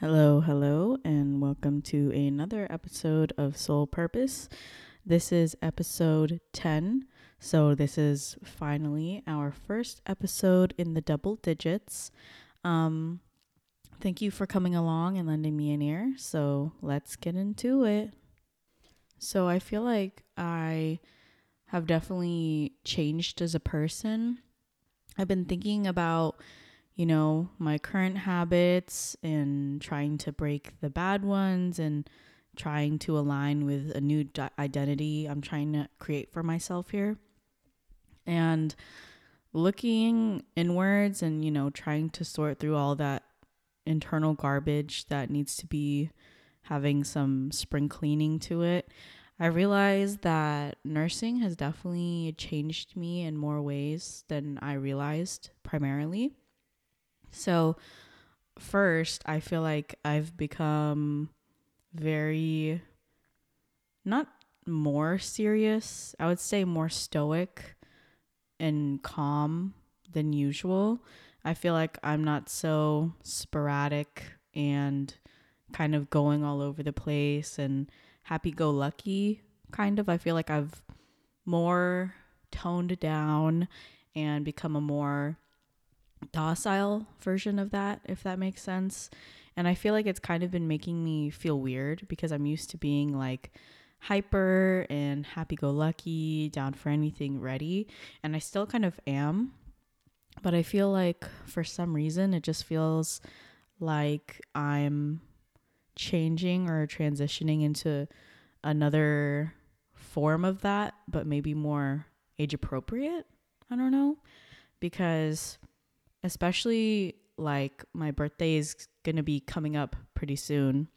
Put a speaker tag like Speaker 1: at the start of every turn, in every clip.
Speaker 1: Hello, hello, and welcome to another episode of Soul Purpose. This is episode 10. So, this is finally our first episode in the double digits. Um, thank you for coming along and lending me an ear. So, let's get into it. So, I feel like I have definitely changed as a person. I've been thinking about you know, my current habits and trying to break the bad ones and trying to align with a new di- identity I'm trying to create for myself here. And looking inwards and, you know, trying to sort through all that internal garbage that needs to be having some spring cleaning to it. I realized that nursing has definitely changed me in more ways than I realized primarily. So, first, I feel like I've become very not more serious, I would say more stoic and calm than usual. I feel like I'm not so sporadic and kind of going all over the place and happy go lucky kind of. I feel like I've more toned down and become a more docile version of that, if that makes sense. And I feel like it's kind of been making me feel weird because I'm used to being like hyper and happy go lucky, down for anything, ready. And I still kind of am. But I feel like for some reason it just feels like I'm changing or transitioning into another form of that, but maybe more age appropriate. I don't know. Because especially like my birthday is going to be coming up pretty soon.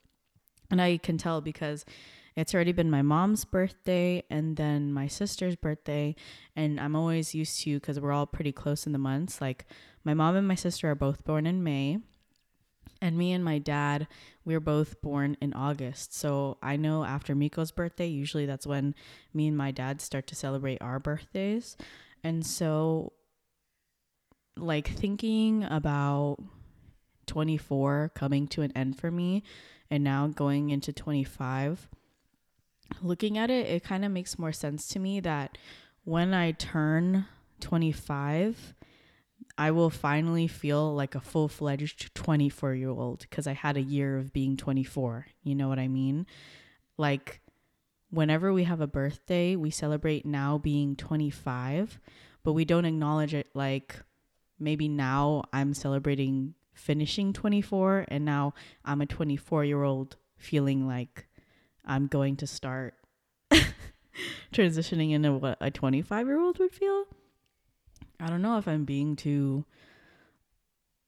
Speaker 1: And I can tell because it's already been my mom's birthday and then my sister's birthday. And I'm always used to, because we're all pretty close in the months, like my mom and my sister are both born in May. And me and my dad, we are both born in August. So I know after Miko's birthday, usually that's when me and my dad start to celebrate our birthdays. And so like thinking about 24 coming to an end for me and now going into 25 looking at it it kind of makes more sense to me that when i turn 25 i will finally feel like a full-fledged 24 year old because i had a year of being 24 you know what i mean? Like whenever we have a birthday we celebrate now being 25 but we don't acknowledge it like maybe now I'm celebrating finishing 24 and now I'm a 24 year old feeling like I'm going to start transitioning into what a 25 year old would feel. I don't know if I'm being too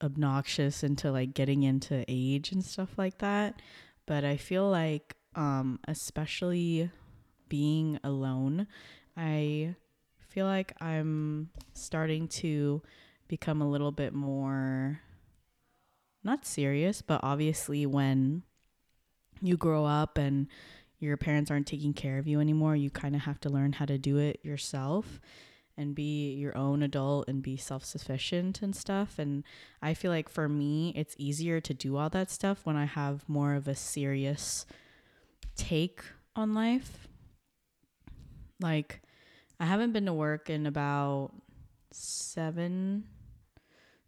Speaker 1: obnoxious into like getting into age and stuff like that, but I feel like um especially being alone, I feel like I'm starting to become a little bit more not serious, but obviously when you grow up and your parents aren't taking care of you anymore, you kind of have to learn how to do it yourself and be your own adult and be self sufficient and stuff. And I feel like for me, it's easier to do all that stuff when I have more of a serious take on life. Like, I haven't been to work in about seven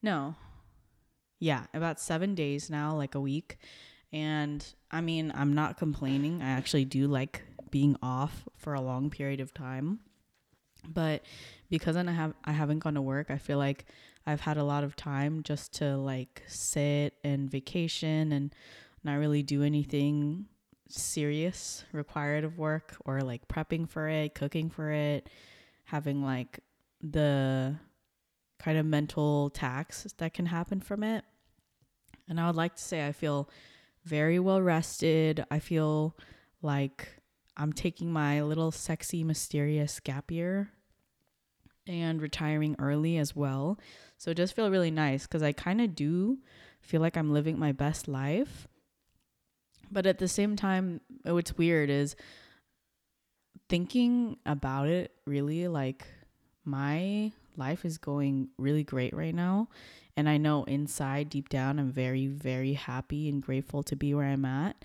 Speaker 1: no. Yeah, about seven days now, like a week. And I mean, I'm not complaining. I actually do like being off for a long period of time. But because I have I haven't gone to work, I feel like I've had a lot of time just to like sit and vacation and not really do anything serious required of work or like prepping for it, cooking for it, having like the kind of mental tax that can happen from it. And I would like to say I feel very well rested. I feel like I'm taking my little sexy, mysterious gap year and retiring early as well. So it does feel really nice because I kind of do feel like I'm living my best life. But at the same time, what's weird is thinking about it really like my life is going really great right now And I know inside, deep down, I'm very, very happy and grateful to be where I'm at.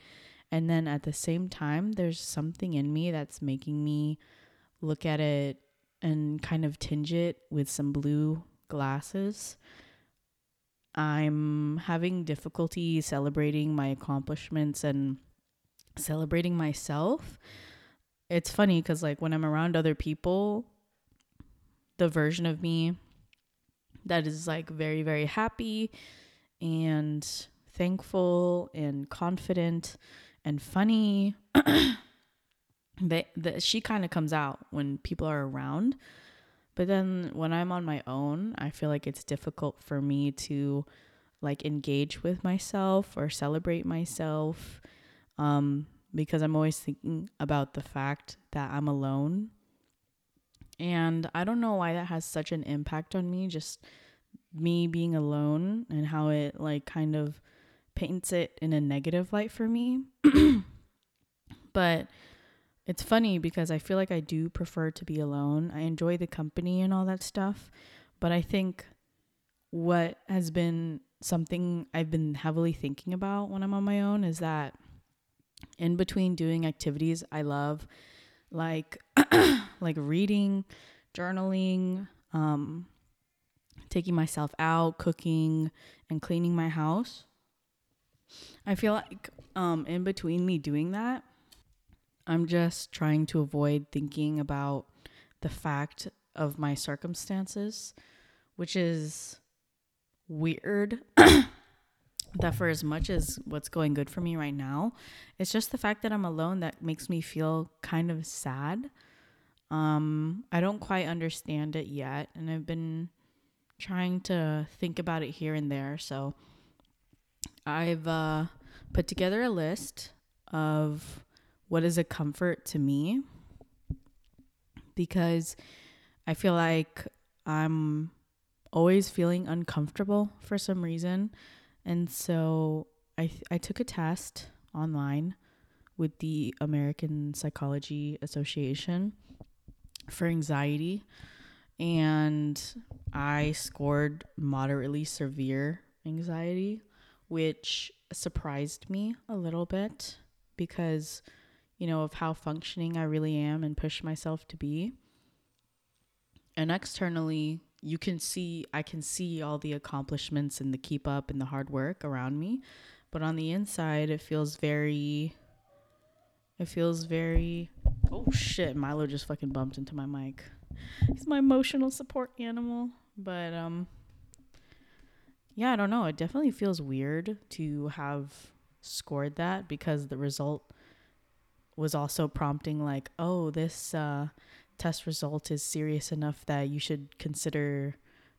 Speaker 1: And then at the same time, there's something in me that's making me look at it and kind of tinge it with some blue glasses. I'm having difficulty celebrating my accomplishments and celebrating myself. It's funny because, like, when I'm around other people, the version of me that is like very, very happy and thankful and confident and funny. that, that she kind of comes out when people are around. But then when I'm on my own, I feel like it's difficult for me to like engage with myself or celebrate myself um, because I'm always thinking about the fact that I'm alone. And I don't know why that has such an impact on me, just me being alone and how it like kind of paints it in a negative light for me. but it's funny because I feel like I do prefer to be alone. I enjoy the company and all that stuff. But I think what has been something I've been heavily thinking about when I'm on my own is that in between doing activities I love, like like reading, journaling, um, taking myself out, cooking, and cleaning my house. I feel like um, in between me doing that, I'm just trying to avoid thinking about the fact of my circumstances, which is weird. that for as much as what's going good for me right now, it's just the fact that I'm alone that makes me feel kind of sad. Um, I don't quite understand it yet, and I've been trying to think about it here and there. So I've uh, put together a list of what is a comfort to me because I feel like I'm always feeling uncomfortable for some reason. And so I I took a test online with the American Psychology Association for anxiety and I scored moderately severe anxiety, which surprised me a little bit because you know, of how functioning I really am and push myself to be. And externally, you can see, I can see all the accomplishments and the keep up and the hard work around me. But on the inside, it feels very, it feels very, oh shit, Milo just fucking bumped into my mic. He's my emotional support animal. But, um, yeah, I don't know. It definitely feels weird to have scored that because the result was also prompting like, oh, this uh, test result is serious enough that you should consider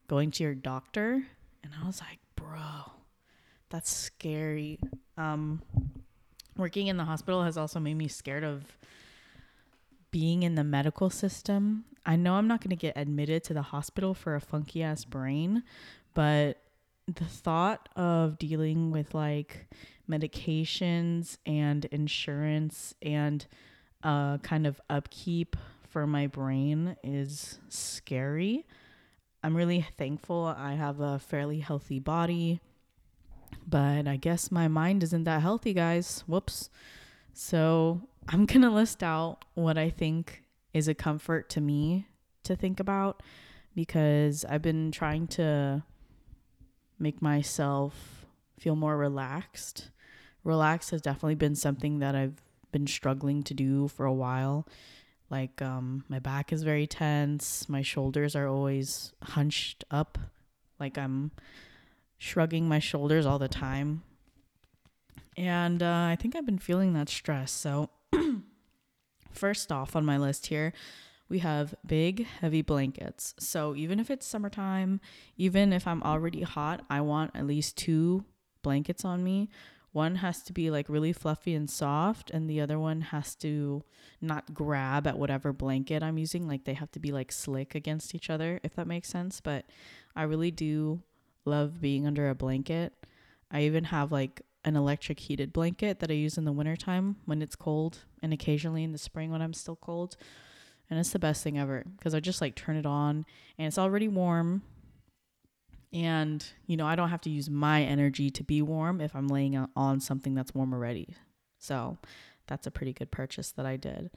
Speaker 1: going to your doctor. And I was like, bro, that's scary. Um, working in the hospital has also made me scared of being in the medical system. I know I'm not going to get admitted to the hospital for a funky ass brain, but the thought of dealing with like medications and insurance and uh, kind of upkeep for my brain is scary. I'm really thankful I have a fairly healthy body, but I guess my mind isn't that healthy, guys. Whoops. So I'm going to list out what I think is a comfort to me to think about because I've been trying to make myself feel more relaxed. Relax has definitely been something that I've been struggling to do for a while. Like um my back is very tense, my shoulders are always hunched up like I'm shrugging my shoulders all the time. And uh, I think I've been feeling that stress. So, first off on my list here, we have big, heavy blankets. So even if it's summertime, even if I'm already hot, I want at least two blankets on me. One has to be like really fluffy and soft, and the other one has to not grab at whatever blanket I'm using. Like they have to be like slick against each other, if that makes sense. But I really do love being under a blanket. I even have like an electric heated blanket that I use in the wintertime when it's cold, and occasionally in the spring when I'm still cold and it's the best thing ever because I just like turn it on and it's already warm And, you know, I don't have to use my energy to be warm if I'm laying on something that's warm already. So that's a pretty good purchase that I did.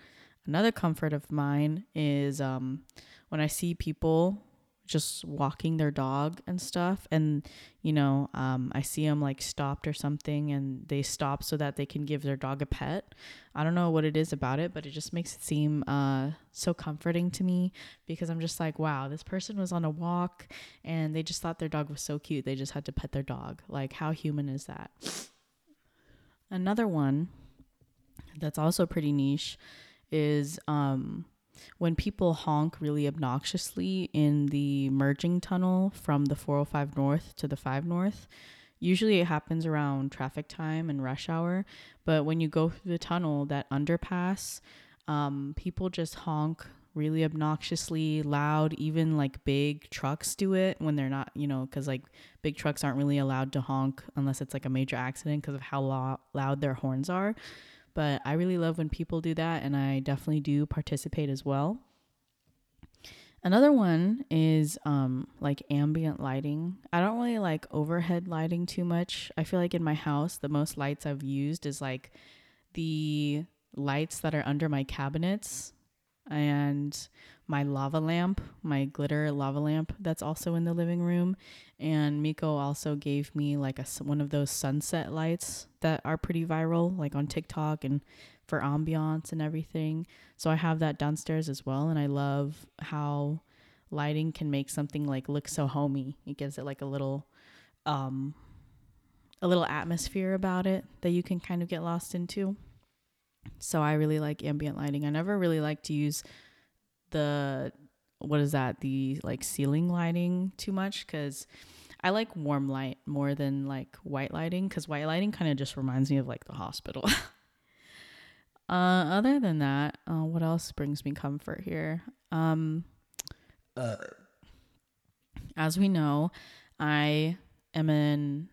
Speaker 1: Another comfort of mine is um, when I see people just walking their dog and stuff. And you know um, i see them like stopped or something and they stop so that they can give their dog a pet. I don't know what it is about it but it just makes it seem uh, so comforting to me because i'm just like wow this person was on a walk and they just thought their dog was so cute. They just had to pet their dog. Like how human is that? Another one that's also pretty niche is um when people honk really obnoxiously in the merging tunnel from the 405 North to the 5 North. Usually it happens around traffic time and rush hour, but when you go through the tunnel, that underpass, um, people just honk really obnoxiously loud. Even like big trucks do it when they're not, you know, because like big trucks aren't really allowed to honk unless it's like a major accident because of how lo- loud their horns are. But I really love when people do that, and I definitely do participate as well. Another one is um, like ambient lighting. I don't really like overhead lighting too much. I feel like in my house, the most lights I've used is like the lights that are under my cabinets and my lava lamp, my glitter lava lamp that's also in the living room. And Miko also gave me like a one of those sunset lights that are pretty viral, like on TikTok and for ambiance and everything. So I have that downstairs as well, and I love how lighting can make something like look so homey. It gives it like a little, um, a little atmosphere about it that you can kind of get lost into. So I really like ambient lighting. I never really like to use the what is that the like ceiling lighting too much because I like warm light more than like white lighting because white lighting kind of just reminds me of like the hospital. uh, other than that, uh, what else brings me comfort here? Um, uh. As we know, I am an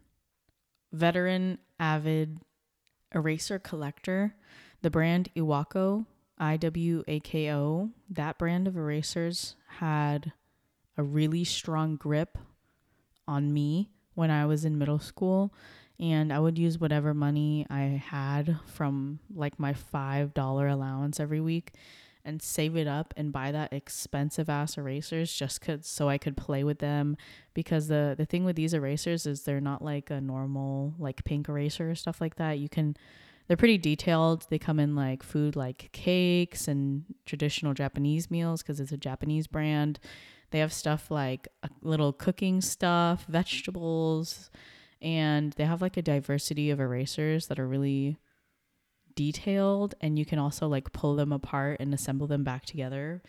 Speaker 1: veteran avid eraser collector. The brand Iwako IWAKO, that brand of erasers had a really strong grip on me when I was in middle school. And I would use whatever money I had from like my $5 allowance every week and save it up and buy that expensive ass erasers just cause, so I could play with them because the the thing with these erasers is they're not like a normal like pink eraser or stuff like that. You can they're pretty detailed. They come in like food like cakes and traditional Japanese meals because it's a Japanese brand. They have stuff like a little cooking stuff, vegetables, and they have like a diversity of erasers that are really detailed and you can also like pull them apart and assemble them back together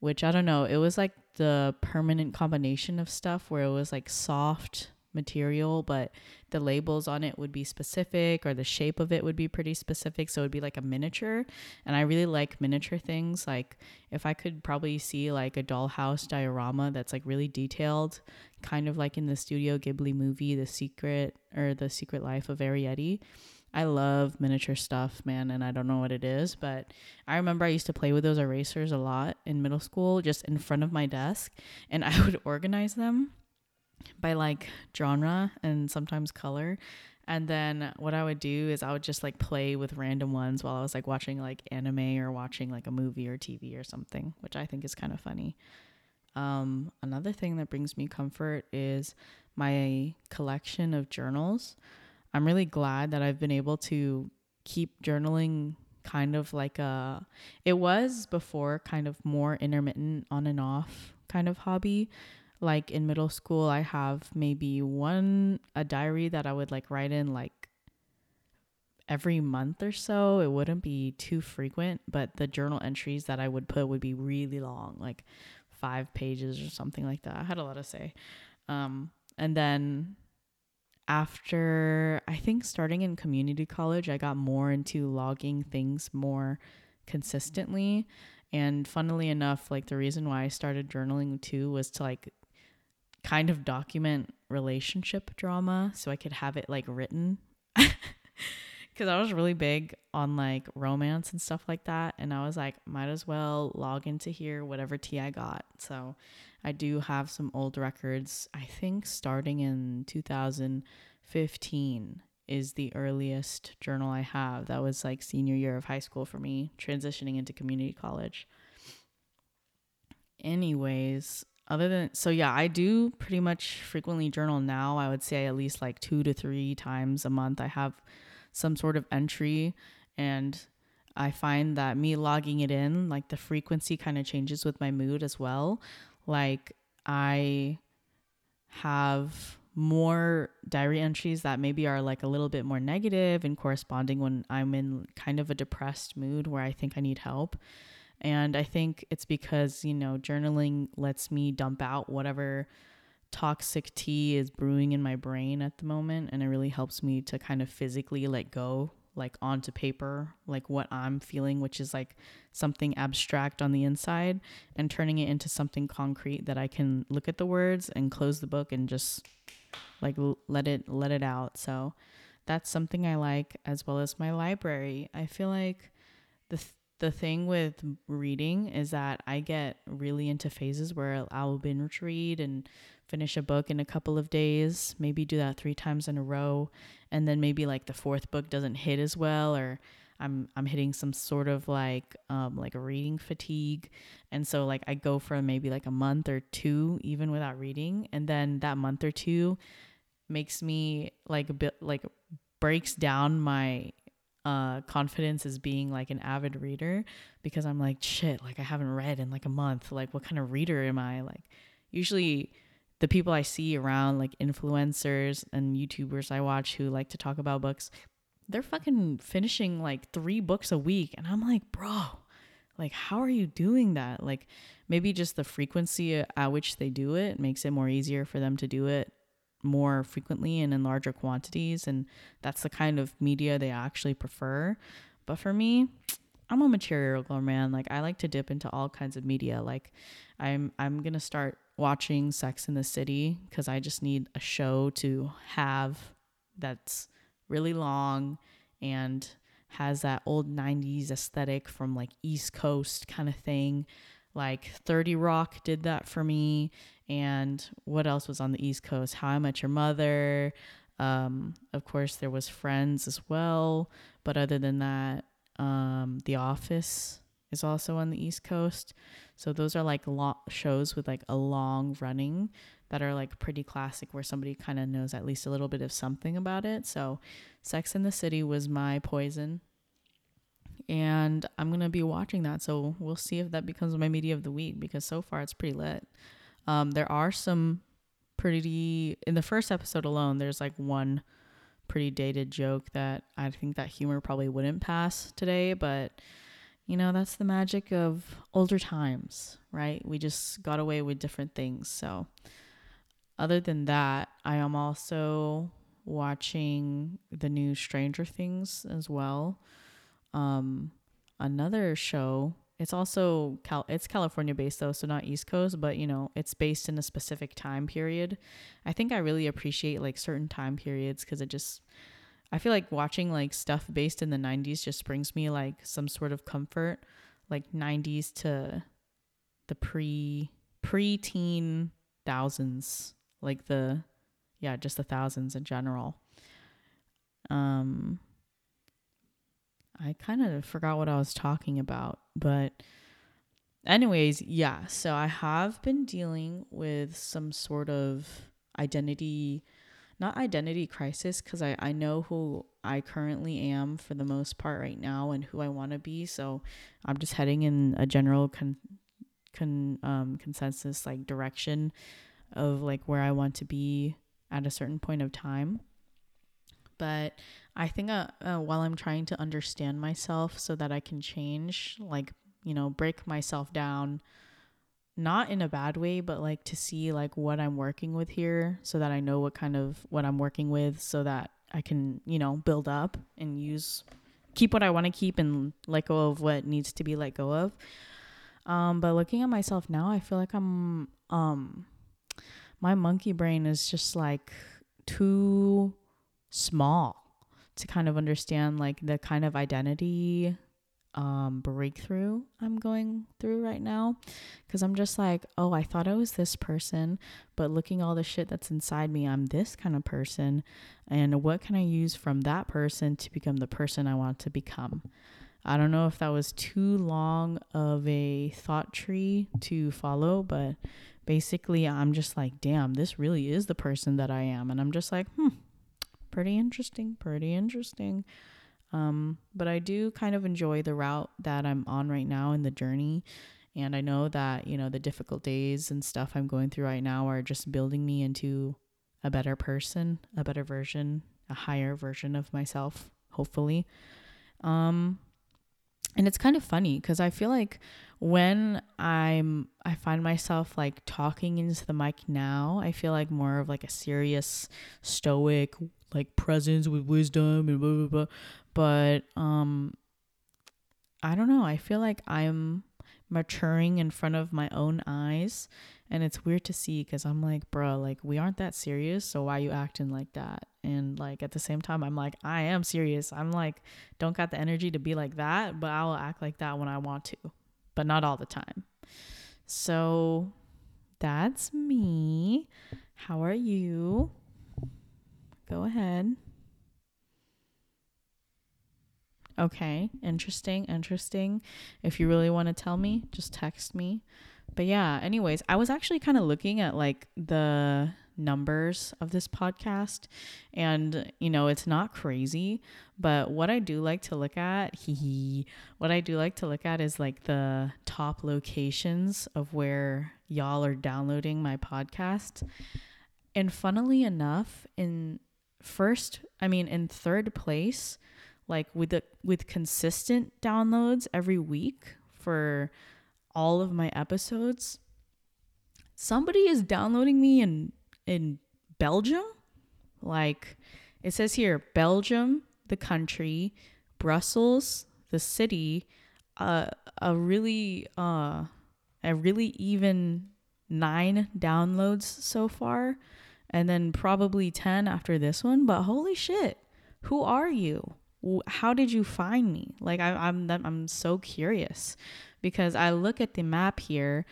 Speaker 1: which i don't know it was like the permanent combination of stuff where it was like soft material, but the labels on it would be specific or the shape of it would be pretty specific. So it would be like a miniature. And I really like miniature things. Like if I could probably see like a dollhouse diorama that's like really detailed, kind of like in the Studio Ghibli movie, The Secret or The Secret Life of Arrietty. I love miniature stuff, man, and I don't know what it is, but I remember I used to play with those erasers a lot in middle school, just in front of my desk, and I would organize them by like genre and sometimes color. And then what I would do is I would just like play with random ones while I was like watching like anime or watching like a movie or TV or something, which I think is kind of funny. Um, another thing that brings me comfort is my collection of journals. I'm really glad that I've been able to keep journaling kind of like a it was before kind of more intermittent on and off kind of hobby like in middle school i have maybe one a diary that i would like write in like every month or so. It wouldn't be too frequent but the journal entries that i would put would be really long like five pages or something like that. I had a lot to say. Um, and then after i think starting in community college i got more into logging things more consistently. And funnily enough like the reason why i started journaling too was to like kind of document relationship drama so I could have it like written. because I was really big on like romance and stuff like that. And I was like, might as well log into here, whatever tea I got. So I do have some old records, I think starting in 2015 is the earliest journal I have. That was like senior year of high school for me, transitioning into community college. Anyways, other than so yeah, I do pretty much frequently journal now. I would say at least like 2 to 3 times a month I have some sort of entry and I find that me logging it in, like the frequency kind of changes with my mood as well. Like I have more diary entries that maybe are like a little bit more negative and corresponding when I'm in kind of a depressed mood where I think I need help. And I think it's because, you know, journaling lets me dump out whatever toxic tea is brewing in my brain at the moment. And it really helps me to kind of physically let go, like onto paper, like what I'm feeling, which is like something abstract on the inside, and turning it into something concrete that I can look at the words and close the book and just like let it let it out. So that's something I like as well as my library. I feel like the th- the thing with reading is that I get really into phases where I'll binge read and finish a book in a couple of days, maybe do that 3 times in a row, and then maybe like the fourth book doesn't hit as well or I'm I'm hitting some sort of like um like a reading fatigue. And so like I go for maybe like a month or two even without reading and then that month or two makes me like a bit like breaks down my uh confidence as being like an avid reader because I'm like shit like I haven't read in like a month. Like what kind of reader am I? Like usually the people I see around like influencers and YouTubers I watch who like to talk about books they're fucking finishing like 3 books a week. And I'm like bro like how are you doing that? Like maybe just the frequency at which they do it makes it more easier for them to do it more frequently and in larger quantities and that's the kind of media they actually prefer. But for me i'm a material girl man. Like i like to dip into all kinds of media. Like i'm i'm gonna start watching sex in the city because i just need a show to have that's really long and has that old 90s aesthetic from like east coast kind of thing. Like 30 rock did that for me and what else was on the East Coast? How I Met Your Mother. Um, of course, there was Friends as well. But other than that, um, The Office is also on the East Coast. So those are like lo- shows with like a long running that are like pretty classic where somebody kind of knows at least a little bit of something about it. So Sex in the City was my poison. And I'm going to be watching that. So we'll see if that becomes my media of the week because so far it's pretty lit. Um, there are some pretty in the first episode alone. There's like one pretty dated joke that I think that humor probably wouldn't pass today, but you know that's the magic of older times, right? We just got away with different things. So, other than that, I am also watching the new Stranger Things as well. Um, another show it's also Cal- it's California based though, so not East Coast, but you know, it's based in a specific time period. I think I really appreciate like certain time periods cuz it just I feel like watching like stuff based in the 90s just brings me like some sort of comfort, like 90s to the pre pre-teen thousands, like the yeah, just the thousands in general. Um I kind of forgot what I was talking about, but anyways, yeah. So I have been dealing with some sort of identity, not identity crisis, because I, I know who I currently am for the most part right now and who I want to be. So I'm just heading in a general con, con um, consensus like direction of like where I want to be at a certain point of time. But I think uh, uh, while I'm trying to understand myself so that I can change, like, you know, break myself down, not in a bad way, but like to see like what I'm working with here so that I know what kind of what I'm working with so that I can, you know, build up and use keep what I want to keep and let go of what needs to be let go of. Um, but looking at myself now, I feel like I'm um my monkey brain is just like too small to kind of understand like the kind of identity um breakthrough I'm going through right now cuz I'm just like, "Oh, I thought I was this person, but looking all the shit that's inside me, I'm this kind of person, and what can I use from that person to become the person I want to become?" I don't know if that was too long of a thought tree to follow, but basically I'm just like, "Damn, this really is the person that I am." And I'm just like, "Hmm, pretty interesting, pretty interesting." Um, but I do kind of enjoy the route that I'm on right now in the journey. And I know that, you know, the difficult days and stuff I'm going through right now are just building me into a better person, a better version, a higher version of myself, hopefully. Um, and it's kind of funny because I feel like when I'm I find myself like talking into the mic now, I feel like more of like a serious, stoic, like presence with wisdom and blah blah blah. But um I don't know. I feel like I'm maturing in front of my own eyes. And it's weird to see because i'm like bro like we aren't that serious so why you acting like that? And like at the same time i'm like i am serious. I'm like don't got the energy to be like that but i will act like that when i want to but not all the time. So that's me. How are you? Go ahead Okay, interesting, interesting. If you really want to tell me, just text me. But yeah, anyways, I was actually kind of looking at like the numbers of this podcast and you know, it's not crazy, but what I do like to look at, hee what I do like to look at is like the top locations of where y'all are downloading my podcast. And funnily enough, in first, I mean in third place, like with the with consistent downloads every week for all of my episodes somebody is downloading me in in Belgium. Like it says here Belgium the country Brussels the city uh, a really uh a really even 9 downloads so far and then probably 10 after this one. But holy shit who are you how did you find me? Like I, I'm I'm so curious because I look at the map here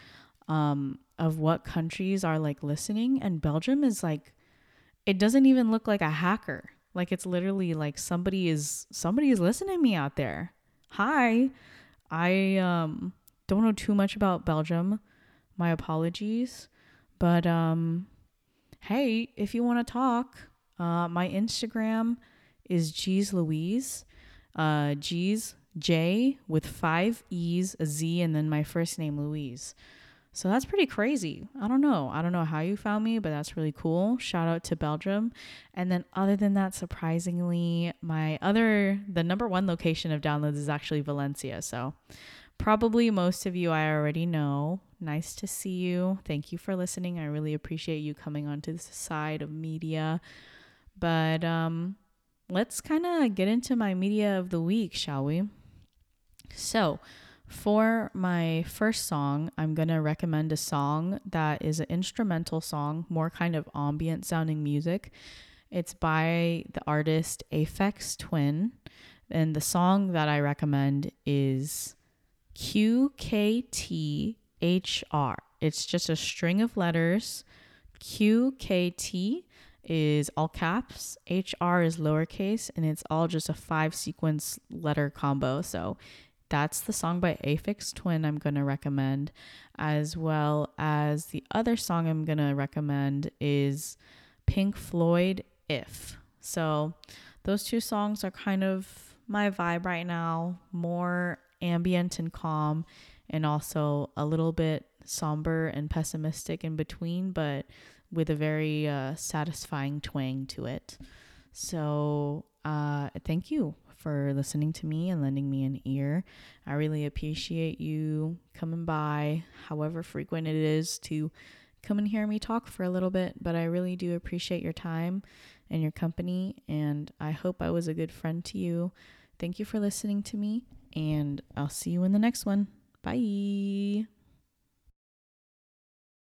Speaker 1: um, of what countries are like listening, and Belgium is like it doesn't even look like a hacker. Like it's literally like somebody is somebody is listening to me out there. Hi, I um don't know too much about Belgium. My apologies, but um, hey, if you want to talk, uh, my Instagram is G's Louise. Uh, G's J with five E's, a Z, and then my first name, Louise. So that's pretty crazy. I don't know. I don't know how you found me, but that's really cool. Shout out to Belgium. And then, other than that, surprisingly, my other, the number one location of downloads is actually Valencia. So, probably most of you I already know. Nice to see you. Thank you for listening. I really appreciate you coming onto this side of media. But, um, let's kind of get into my media of the week, shall we? So, for my first song, I'm going to recommend a song that is an instrumental song, more kind of ambient sounding music. It's by the artist Aphex Twin. And the song that I recommend is QKTHR. It's just a string of letters QKT is all caps, HR is lowercase, and it's all just a five sequence letter combo. So that's the song by Aphex Twin I'm going to recommend, as well as the other song I'm going to recommend is Pink Floyd If. So those two songs are kind of my vibe right now, more ambient and calm, and also a little bit somber and pessimistic in between, but with a very uh, satisfying twang to it. So, uh, thank you for listening to me and lending me an ear. I really appreciate you coming by, however frequent it is, to come and hear me talk for a little bit. But I really do appreciate your time and your company, and I hope I was a good friend to you. Thank you for listening to me, and I'll see you in the next one. Bye.